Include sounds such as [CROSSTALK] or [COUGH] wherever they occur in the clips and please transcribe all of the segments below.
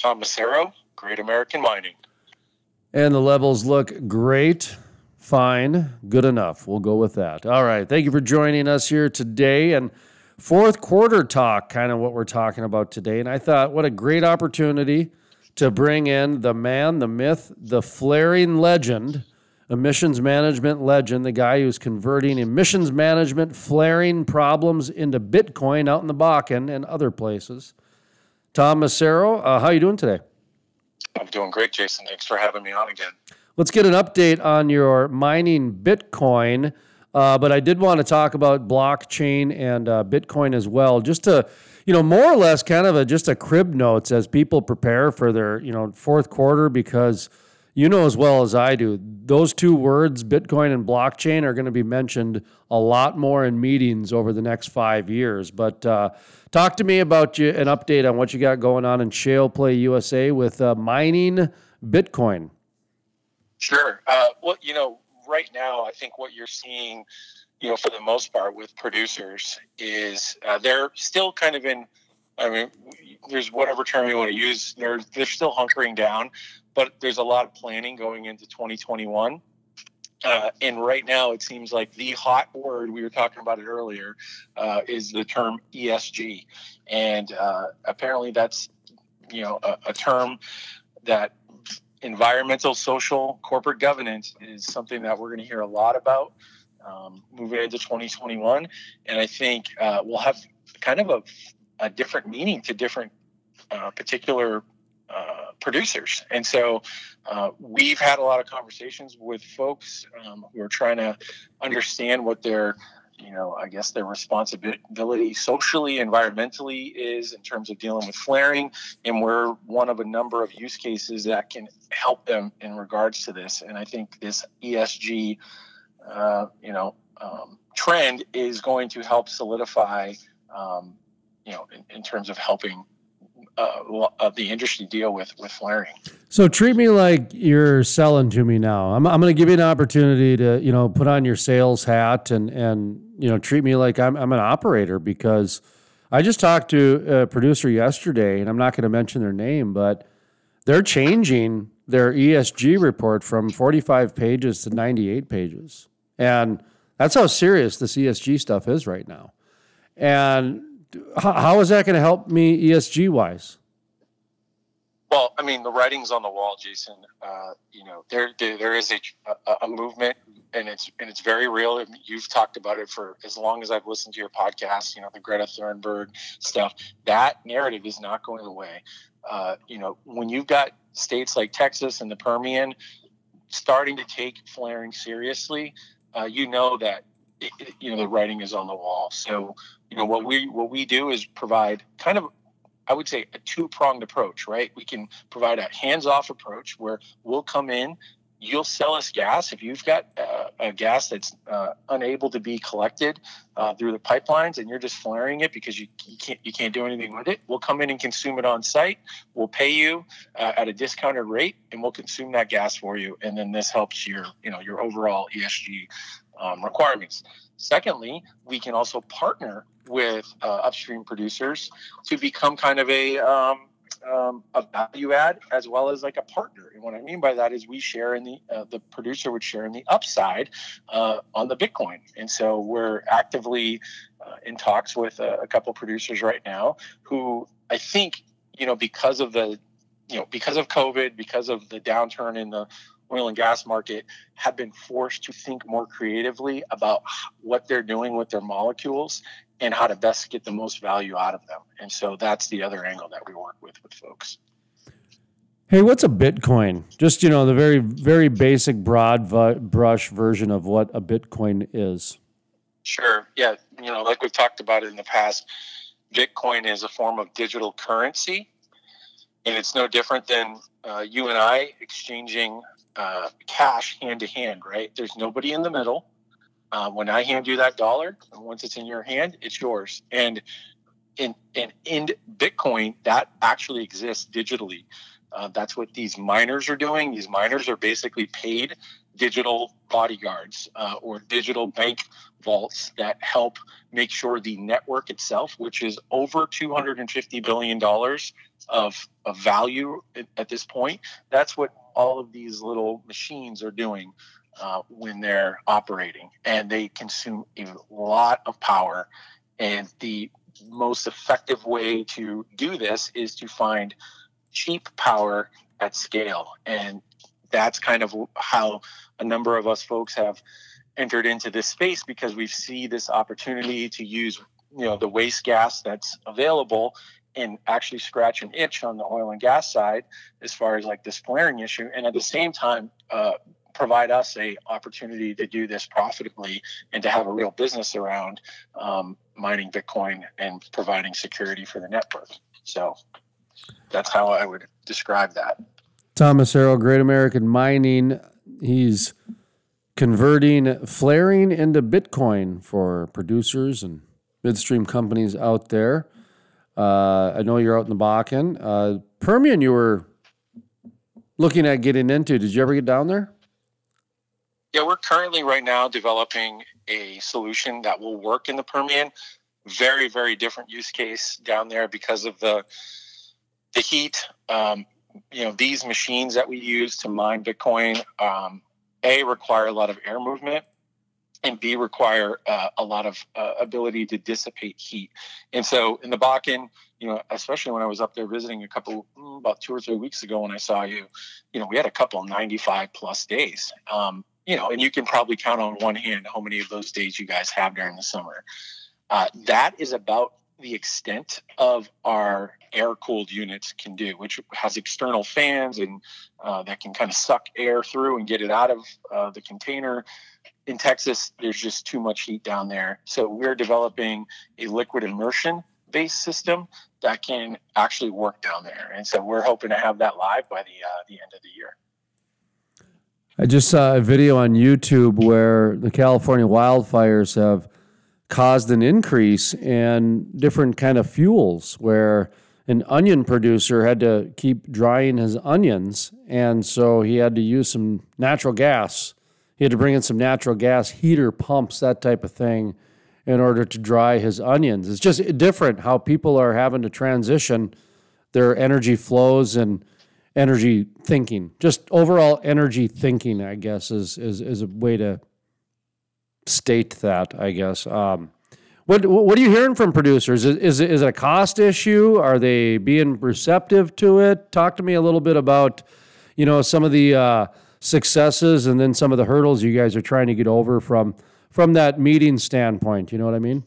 Tom Masiero, Great American Mining. And the levels look great, fine, good enough. We'll go with that. All right. Thank you for joining us here today. And fourth quarter talk, kind of what we're talking about today. And I thought, what a great opportunity to bring in the man, the myth, the flaring legend, emissions management legend, the guy who's converting emissions management flaring problems into Bitcoin out in the Bakken and other places. Tom Masiero, uh, how are you doing today? I'm doing great, Jason. Thanks for having me on again. Let's get an update on your mining Bitcoin. Uh, but I did want to talk about blockchain and uh, Bitcoin as well, just to, you know, more or less kind of a, just a crib notes as people prepare for their, you know, fourth quarter because you know as well as I do, those two words, Bitcoin and blockchain, are going to be mentioned a lot more in meetings over the next five years. But uh, talk to me about you, an update on what you got going on in Shale Play USA with uh, mining Bitcoin. Sure. Uh, well, you know, right now, I think what you're seeing, you know, for the most part with producers is uh, they're still kind of in. I mean, there's whatever term you want to use. They're they're still hunkering down, but there's a lot of planning going into 2021. Uh, and right now, it seems like the hot word we were talking about it earlier uh, is the term ESG, and uh, apparently that's you know a, a term that environmental, social, corporate governance is something that we're going to hear a lot about um, moving into 2021. And I think uh, we'll have kind of a, a different meaning to different uh, particular uh, producers. And so uh, we've had a lot of conversations with folks um, who are trying to understand what their you know, I guess their responsibility socially, environmentally is in terms of dealing with flaring. And we're one of a number of use cases that can help them in regards to this. And I think this ESG, uh, you know, um, trend is going to help solidify, um, you know, in, in terms of helping uh, of the industry deal with with flaring. So treat me like you're selling to me now. I'm I'm going to give you an opportunity to you know put on your sales hat and and you know treat me like I'm I'm an operator because I just talked to a producer yesterday and I'm not going to mention their name, but they're changing their ESG report from 45 pages to 98 pages, and that's how serious this ESG stuff is right now. And how, is that going to help me ESG wise? Well, I mean, the writing's on the wall, Jason. Uh, you know, there, there, there is a, a, a, movement, and it's and it's very real. You've talked about it for as long as I've listened to your podcast. You know, the Greta Thunberg stuff. That narrative is not going away. Uh, you know, when you've got states like Texas and the Permian starting to take flaring seriously, uh, you know that it, you know the writing is on the wall. So you know what we what we do is provide kind of I would say a two pronged approach, right? We can provide a hands off approach where we'll come in, you'll sell us gas if you've got uh, a gas that's uh, unable to be collected uh, through the pipelines and you're just flaring it because you, you, can't you can't do anything with it. We'll come in and consume it on site. We'll pay you uh, at a discounted rate and we'll consume that gas for you. And then this helps your you know your overall ESG um, requirements. Secondly, we can also partner with uh, upstream producers to become kind of a um, um, a value add as well as like a partner. And what I mean by that is we share in the uh, the producer would share in the upside uh, on the Bitcoin. And so we're actively uh, in talks with a, a couple producers right now who I think you know because of the you know because of COVID, because of the downturn in the oil and gas market have been forced to think more creatively about what they're doing with their molecules and how to best get the most value out of them. And so that's the other angle that we work with with folks. Hey, what's a Bitcoin? Just you know, the very very basic broad brush version of what a Bitcoin is. Sure. Yeah. You know, like we've talked about it in the past, Bitcoin is a form of digital currency, and it's no different than uh, you and I exchanging uh, cash hand to hand, right? There's nobody in the middle. Uh, when I hand you that dollar, once it's in your hand, it's yours. And in in, in Bitcoin, that actually exists digitally. Uh, that's what these miners are doing. These miners are basically paid digital bodyguards uh, or digital bank vaults that help make sure the network itself, which is over $250 billion of, of value at, this point, that's what all of these little machines are doing uh, when they're operating. And they consume a lot of power. And the most effective way to do this is to find cheap power at scale. And that's kind of how a number of us folks have entered into this space because we see this opportunity to use you know the waste gas that's available and actually scratch an itch on the oil and gas side as far as like this flaring issue and at the same time uh, provide us a opportunity to do this profitably and to have a real business around um, mining bitcoin and providing security for the network. So that's how i would describe that Tom Masiero, Great American Mining. He's converting flaring into Bitcoin for producers and midstream companies out there. Uh, I know you're out in the Bakken. Uh, Permian, you were looking at getting into. Did you ever get down there? Yeah, we're currently right now developing a solution that will work in the Permian. Very, very different use case down there because of the the heat. Um, you know these machines that we use to mine Bitcoin, um, a require a lot of air movement, and b require uh, a lot of uh, ability to dissipate heat. And so in the Bakken, you know, especially when I was up there visiting a couple mm, about two or three weeks ago when I saw you, you know, we had a couple 95 plus days. Um, you know, and you can probably count on one hand how many of those days you guys have during the summer. Uh, that is about the extent of our air cooled units can do, which has external fans and uh, that can kind of suck air through and get it out of uh, the container. In Texas, there's just too much heat down there. So we're developing a liquid immersion based system that can actually work down there. And so we're hoping to have that live by the, uh, the end of the year. I just saw a video on YouTube where the California wildfires have caused an increase in different kind of fuels where an onion producer had to keep drying his onions. And so he had to use some natural gas. He had to bring in some natural gas heater pumps that type of thing in order to dry his onions. It's just different how people are having to transition their energy flows and energy thinking. Just overall energy thinking i guess is is, is a way to state that, I guess. Um, what what are you hearing from producers? Is, is it, is it a cost issue? Are they being receptive to it? Talk to me a little bit about, you know, some of the uh, successes and then some of the hurdles you guys are trying to get over from from that meeting standpoint. You know what I mean?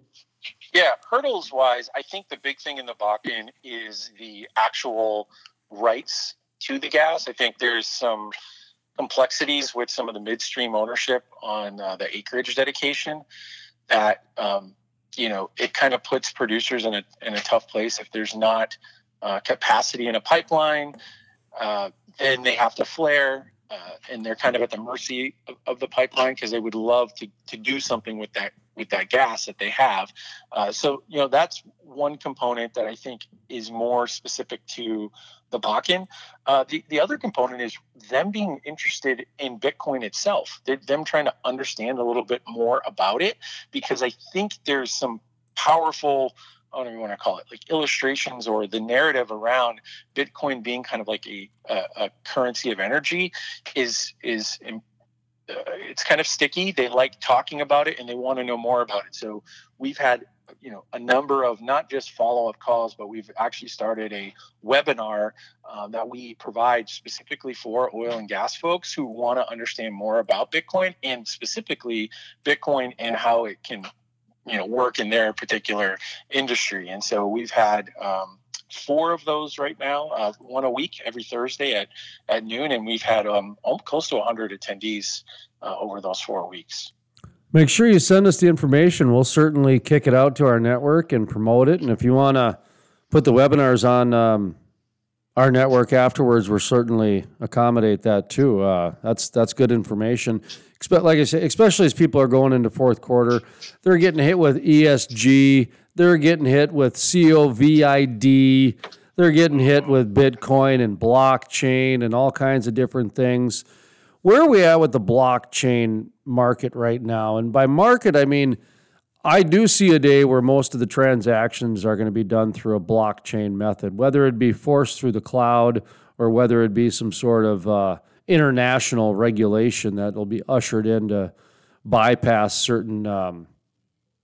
Yeah, hurdles wise, I think the big thing in the Bakken is the actual rights to the gas. I think there's some complexities with some of the midstream ownership on uh, the acreage dedication that um, you know it kind of puts producers in a in a tough place if there's not uh, capacity in a pipeline uh, then they have to flare uh, and they're kind of at the mercy of, of the pipeline because they would love to, to do something with that with that gas that they have. Uh, so you know that's one component that I think is more specific to the Bakken. Uh, the the other component is them being interested in Bitcoin itself. They're, them trying to understand a little bit more about it because I think there's some powerful I don't even want to call it like illustrations or the narrative around Bitcoin being kind of like a, a, a currency of energy is is uh, it's kind of sticky. They like talking about it and they want to know more about it. So we've had you know a number of not just follow up calls, but we've actually started a webinar uh, that we provide specifically for oil and gas folks who want to understand more about Bitcoin and specifically Bitcoin and how it can you know work in their particular industry. And so we've had um, four of those right now, uh, one a week every Thursday at at noon, and we've had um, close to 100 attendees uh, over those four weeks. Make sure you send us the information. We'll certainly kick it out to our network and promote it. And if you want to put the webinars on um, our network afterwards, we'll certainly accommodate that too. Uh, that's that's good information. Expect, like I said, especially as people are going into fourth quarter, they're getting hit with ESG, they're getting hit with COVID, they're getting hit with Bitcoin and blockchain and all kinds of different things. Where are we at with the blockchain market right now? And by market, I mean I do see a day where most of the transactions are going to be done through a blockchain method, whether it be forced through the cloud or whether it be some sort of uh, international regulation that will be ushered in to bypass certain um,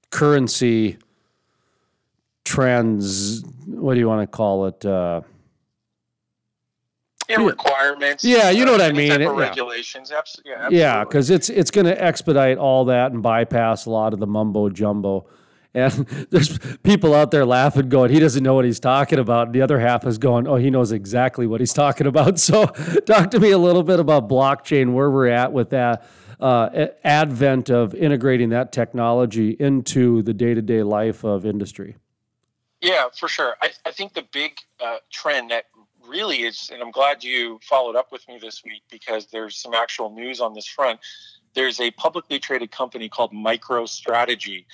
currency trans. What do you want to call it? Uh, yeah, requirements. Yeah, you know what I mean. It, yeah. Regulations, absolutely. Yeah, because it's it's going to expedite all that and bypass a lot of the mumbo jumbo. And [LAUGHS] there's people out there laughing, going, "He doesn't know what he's talking about." And the other half is going, "Oh, he knows exactly what he's talking about." [LAUGHS] So, talk to me a little bit about blockchain, where we're at with that uh, advent of integrating that technology into the day-to-day life of industry. Yeah, for sure. I, I think the big uh, trend that really is, and I'm glad you followed up with me this week because there's some actual news on this front. There's a publicly traded company called MicroStrategy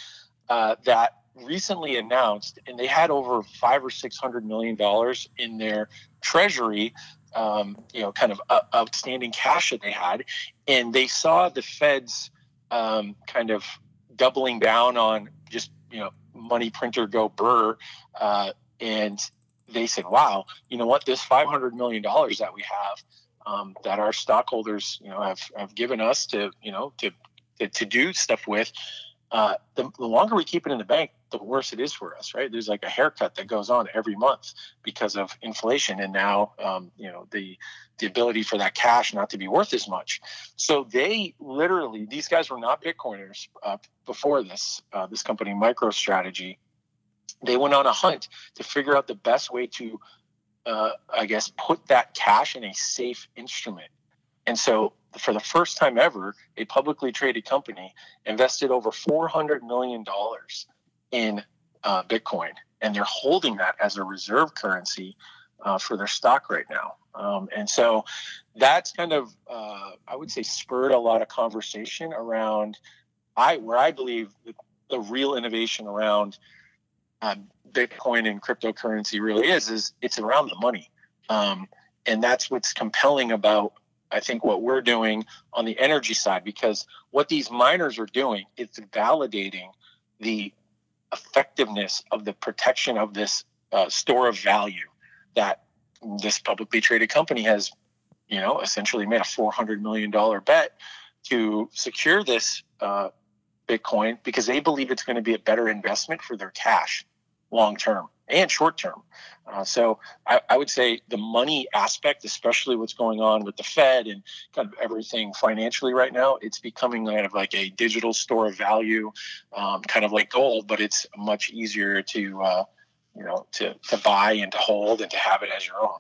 uh, that recently announced, and they had over five or six hundred million dollars in their treasury, um, you know, kind of uh, outstanding cash that they had, and they saw the Fed's um, kind of doubling down on just you know money printer go burr, uh, and they said, "Wow, you know what? This five hundred million dollars that we have, um, that our stockholders, you know, have have given us to, you know, to to, to do stuff with, uh, the, the, longer we keep it in the bank, the worse it is for us, right? There's like a haircut that goes on every month because of inflation, and now, um, you know, the the ability for that cash not to be worth as much. So they literally, these guys were not Bitcoiners uh, before this. Uh, this company, MicroStrategy, they went on a hunt to figure out the best way to, uh, I guess, put that cash in a safe instrument. And so, for the first time ever, a publicly traded company invested over $400 million in uh, Bitcoin. And they're holding that as a reserve currency uh, for their stock right now. Um, and so that's kind of, uh, I would say, spurred a lot of conversation around I where I believe the, the real innovation around uh, Bitcoin and cryptocurrency really is, is it's around the money. Um, and that's what's compelling about, I think, what we're doing on the energy side, because what these miners are doing is validating the effectiveness of the protection of this uh, store of value that this publicly traded company has, you know, essentially made a $400 million bet to secure this uh, Bitcoin because they believe it's going to be a better investment for their cash long term and short term. Uh, so I, I, would say the money aspect, especially what's going on with the Fed and kind of everything financially right now, it's becoming kind of like a digital store of value, um, kind of like gold, but it's much easier to, uh, you know, to, to buy and to hold and to have it as your own.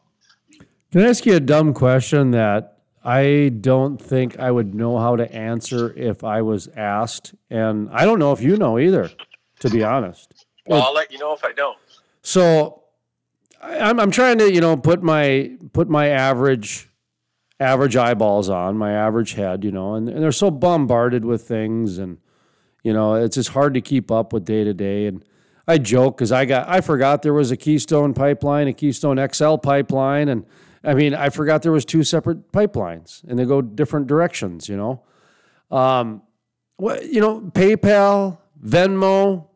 Can I ask you a dumb question that I don't think I would know how to answer if I was asked? And I don't know if you know either, to be honest. Well, I'll let you know if I don't. So I'm I'm trying to, you know, put my put my average average eyeballs on, my average head, you know, and, and they're so bombarded with things and you know, it's just hard to keep up with day to day. And I joke because I got I forgot there was a Keystone pipeline, a Keystone XL pipeline, and I mean I forgot there was two separate pipelines and they go different directions, you know. Um, you know, PayPal, Venmo,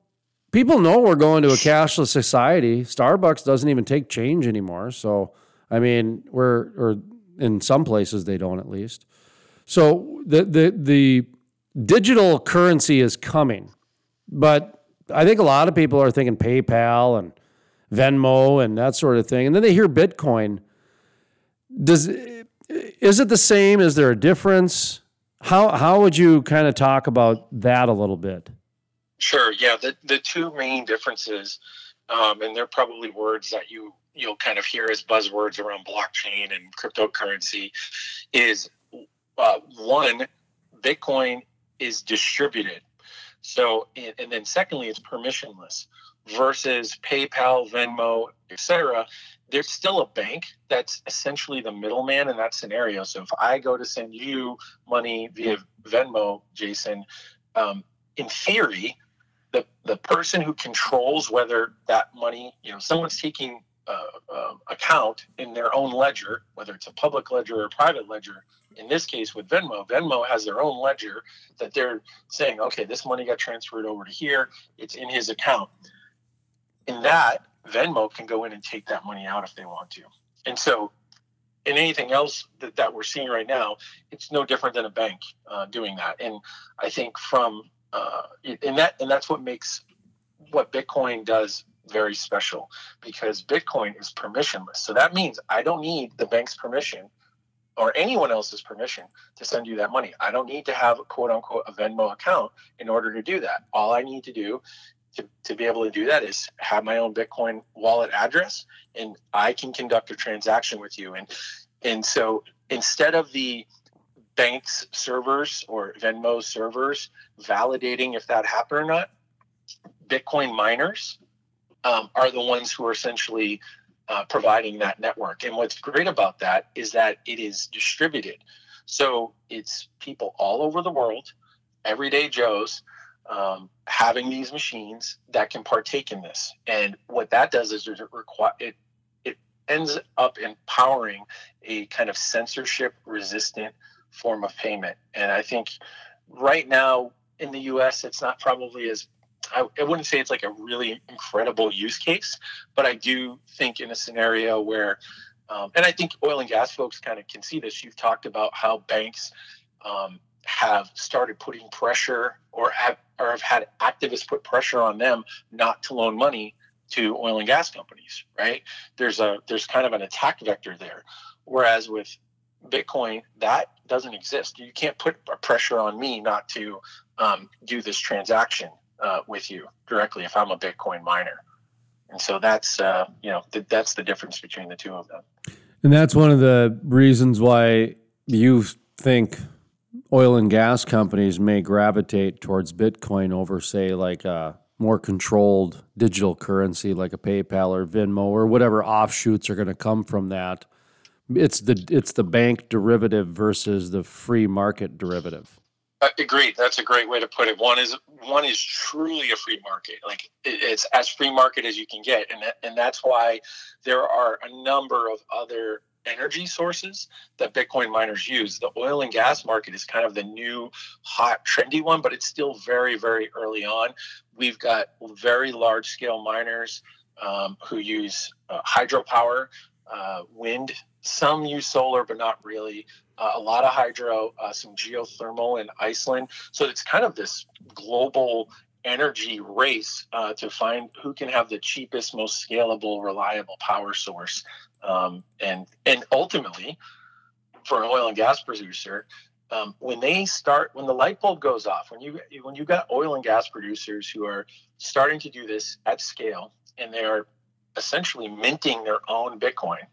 people know we're going to a cashless society. Starbucks doesn't even take change anymore. So, I mean, we're or in some places they don't at least. So the the the digital currency is coming, but I think a lot of people are thinking PayPal and Venmo and that sort of thing, and then they hear Bitcoin. Does is it the same? Is there a difference? How how would you kind of talk about that a little bit? Sure. Yeah. The the two main differences, um, and they're probably words that you you'll kind of hear as buzzwords around blockchain and cryptocurrency, is uh, one, Bitcoin is distributed. So, and, and then secondly, it's permissionless versus PayPal, Venmo, etc. There's still a bank that's essentially the middleman in that scenario. So if I go to send you money via Venmo, Jason, um, in theory, the the person who controls whether that money, you know, someone's taking uh, uh, account in their own ledger, whether it's a public ledger or a private ledger. In this case, with Venmo, Venmo has their own ledger that they're saying, okay, this money got transferred over to here. It's in his account. In that, Venmo can go in and take that money out if they want to. And so, in anything else that, that we're seeing right now, it's no different than a bank uh, doing that. And I think from uh, and that and that's what makes what Bitcoin does very special because Bitcoin is permissionless. So that means I don't need the bank's permission or anyone else's permission to send you that money. I don't need to have a quote unquote a Venmo account in order to do that. All I need to do to, to be able to do that is have my own Bitcoin wallet address and I can conduct a transaction with you. And and so instead of the bank's servers or Venmo servers validating if that happened or not, Bitcoin miners um, are the ones who are essentially uh, providing that network. And what's great about that is that it is distributed. So it's people all over the world, everyday Joes, um, having these machines that can partake in this. And what that does is it require it it ends up empowering a kind of censorship resistant form of payment. And I think right now in the U.S. it's not probably as I, I wouldn't say it's like a really incredible use case, but I do think in a scenario where, um, and I think oil and gas folks kind of can see this. You've talked about how banks um, have started putting pressure or have or have had activists put pressure on them not to loan money to oil and gas companies. Right? There's a there's kind of an attack vector there. Whereas with Bitcoin, that doesn't exist. You can't put pressure on me not to um, do this transaction uh, with you directly if I'm a Bitcoin miner. And so that's uh, you know th- that's the difference between the two of them. And that's one of the reasons why you think oil and gas companies may gravitate towards Bitcoin over, say, like a more controlled digital currency like a PayPal or Venmo or whatever offshoots are going to come from that. It's the it's the bank derivative versus the free market derivative. Agreed. That's a great way to put it. One is one is truly a free market. Like it's as free market as you can get, and and that's why there are a number of other energy sources that Bitcoin miners use. The oil and gas market is kind of the new hot trendy one, but it's still very very early on. We've got very large scale miners um, who use uh, hydropower, uh, wind. Some use solar, but not really uh, a lot of hydro, uh, some geothermal in Iceland. So it's kind of this global energy race uh, to find who can have the cheapest, most scalable, reliable power source. Um, and and ultimately, for an oil and gas producer, um, when they start, when the light bulb goes off, when you when you've got oil and gas producers who are starting to do this at scale, and they are essentially minting their own Bitcoin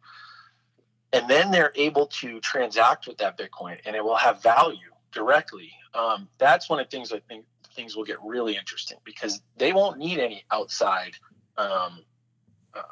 and then they're able to transact with that Bitcoin, and it will have value directly. Um, that's one of the things I think things will get really interesting because they won't need any outside, um,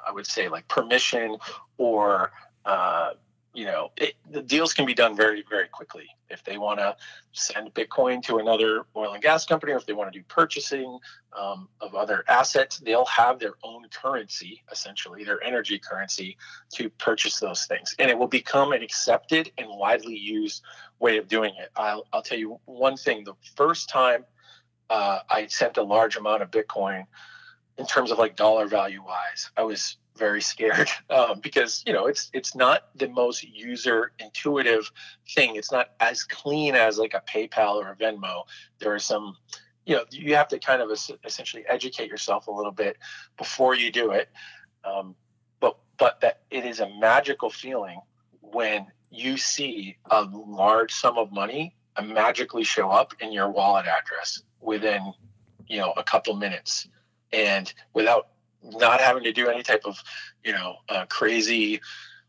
I would say, like permission or uh, you know, it, the deals can be done very, very quickly. If they want to send Bitcoin to another oil and gas company, or if they want to do purchasing um, of other assets, they'll have their own currency, essentially their energy currency, to purchase those things, and it will become an accepted and widely used way of doing it. I'll, I'll tell you one thing: the first time uh, I sent a large amount of Bitcoin, in terms of like dollar value wise, I was very scared [LAUGHS] um, because you know it's it's not the most user intuitive thing. It's not as clean as like a PayPal or a Venmo. There are some, you know, you have to kind of essentially educate yourself a little bit before you do it. Um, but but that it is a magical feeling when you see a large sum of money magically show up in your wallet address within you know a couple minutes and without not having to do any type of, you know, uh, crazy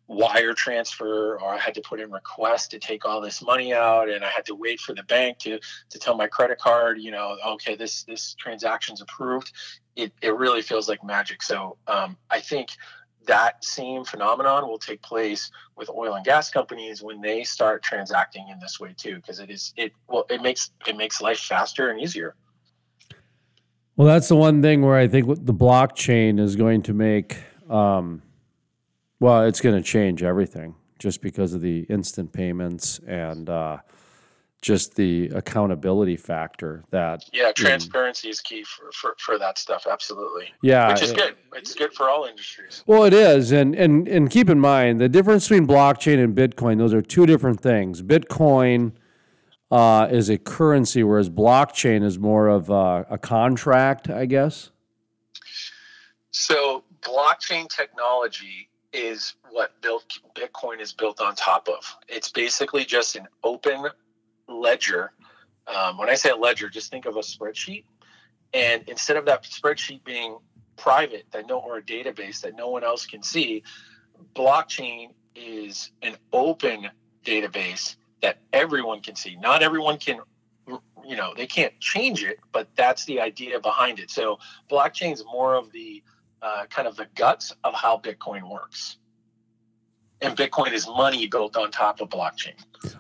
wire transfer or I had to put in request to take all this money out and I had to wait for the bank to to tell my credit card, you know, okay, this this transaction's approved. It it really feels like magic. So um, I think that same phenomenon will take place with oil and gas companies when they start transacting in this way too, because it is it well it makes it makes life faster and easier. Well, that's the one thing where I think the blockchain is going to make um, Well, it's going to change everything just because of the instant payments and uh, just the accountability factor that yeah transparency is key for, for, for that stuff absolutely. Yeah which is it, good. It's good for all industries. Well it is and and and keep in mind the difference between blockchain and bitcoin those are two different things. Bitcoin uh, is a currency whereas blockchain is more of a, a contract i guess so blockchain technology is what built bitcoin is built on top of it's basically just an open ledger. Um, when I say a ledger, just think of a spreadsheet. And instead of that spreadsheet being private, that no or a database that no one else can see, blockchain is an open database that everyone can see. Not everyone can, you know, they can't change it, but that's the idea behind it. So blockchain is more of the uh, kind of the guts of how Bitcoin works and Bitcoin is money built on top of blockchain.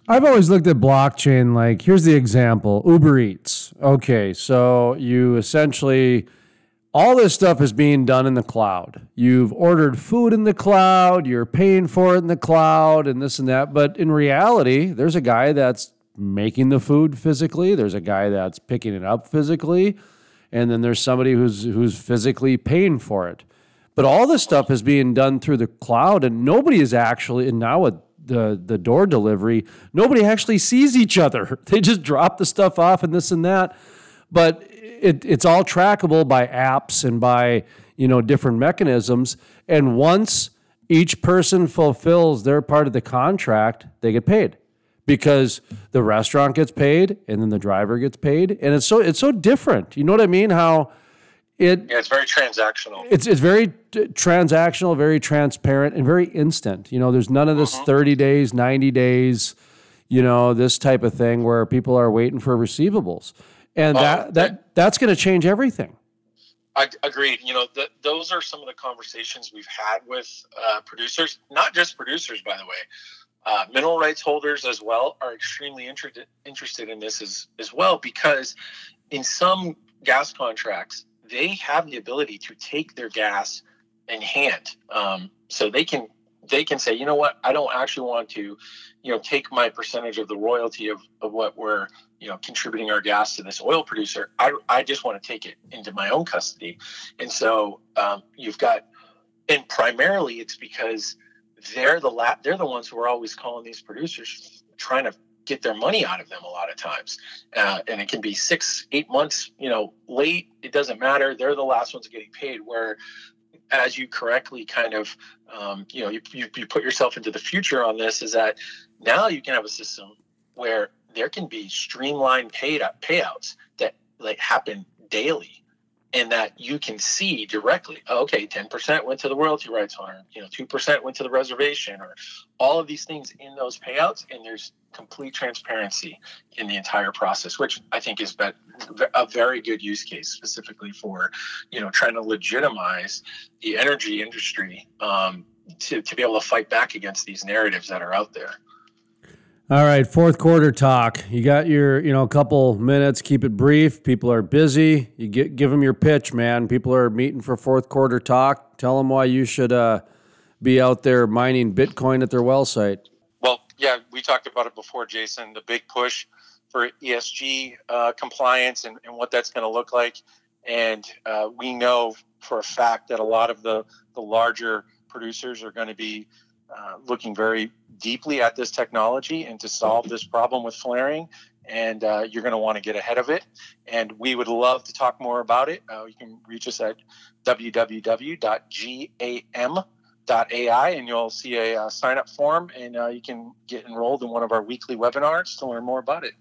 I've always looked at blockchain like here's the example Uber Eats. Okay, so you essentially, all this stuff is being done in the cloud. You've ordered food in the cloud, you're paying for it in the cloud, and this and that. But in reality, there's a guy that's making the food physically, there's a guy that's picking it up physically, and then there's somebody who's who's physically paying for it. But all this stuff is being done through the cloud, and nobody is actually, and now with the, the door delivery, nobody actually sees each other. [LAUGHS] They just drop the stuff off and this and that. But it, it's all trackable by apps and by you know different mechanisms. And once each person fulfills their part of the contract, they get paid because the restaurant gets paid and then the driver gets paid and it's so it's so different you know what i mean how it yeah, it's very transactional. It's it's very t- transactional, very transparent, and very instant. You know, there's none of this uh-huh. 30 days, 90 days, you know, this type of thing where people are waiting for receivables, and that that that's going to change everything. I agreed. You know, th- those are some of the conversations we've had with uh, producers, not just producers, by the way. Uh, mineral rights holders as well are extremely interested interested in this as as well because in some gas contracts they have the ability to take their gas in hand. Um, so they can they can say, you know what, I don't actually want to, you know, take my percentage of the royalty of, of what we're, you know, contributing our gas to this oil producer. I, I just want to take it into my own custody. And so um, you've got, and primarily it's because they're the la- they're the ones who are always calling these producers trying to get their money out of them a lot of times. Uh, and it can be six, eight months, you know, late. It doesn't matter. They're the last ones getting paid. Where, as you correctly kind of, um, you know, you, you, you put yourself into the future on this, is that now you can have a system where there can be streamlined paid payouts that like happen daily and that you can see directly okay 10% went to the royalty rights owner you know 2% went to the reservation or all of these things in those payouts and there's complete transparency in the entire process which i think is a very good use case specifically for you know trying to legitimize the energy industry um, to, to be able to fight back against these narratives that are out there all right, fourth quarter talk. You got your, you know, a couple minutes. Keep it brief. People are busy. You get give them your pitch, man. People are meeting for fourth quarter talk. Tell them why you should uh, be out there mining Bitcoin at their well site. Well, yeah, we talked about it before, Jason. The big push for ESG uh, compliance and, and, what that's going to look like, and uh, we know for a fact that a lot of the the larger producers are going to be uh, looking very deeply at this technology and to solve this problem with flaring. And uh, you're going to want to get ahead of it. And we would love to talk more about it. Uh, you can reach us at www.gam.ai and you'll see a uh, sign up form and uh, you can get enrolled in one of our weekly webinars to learn more about it.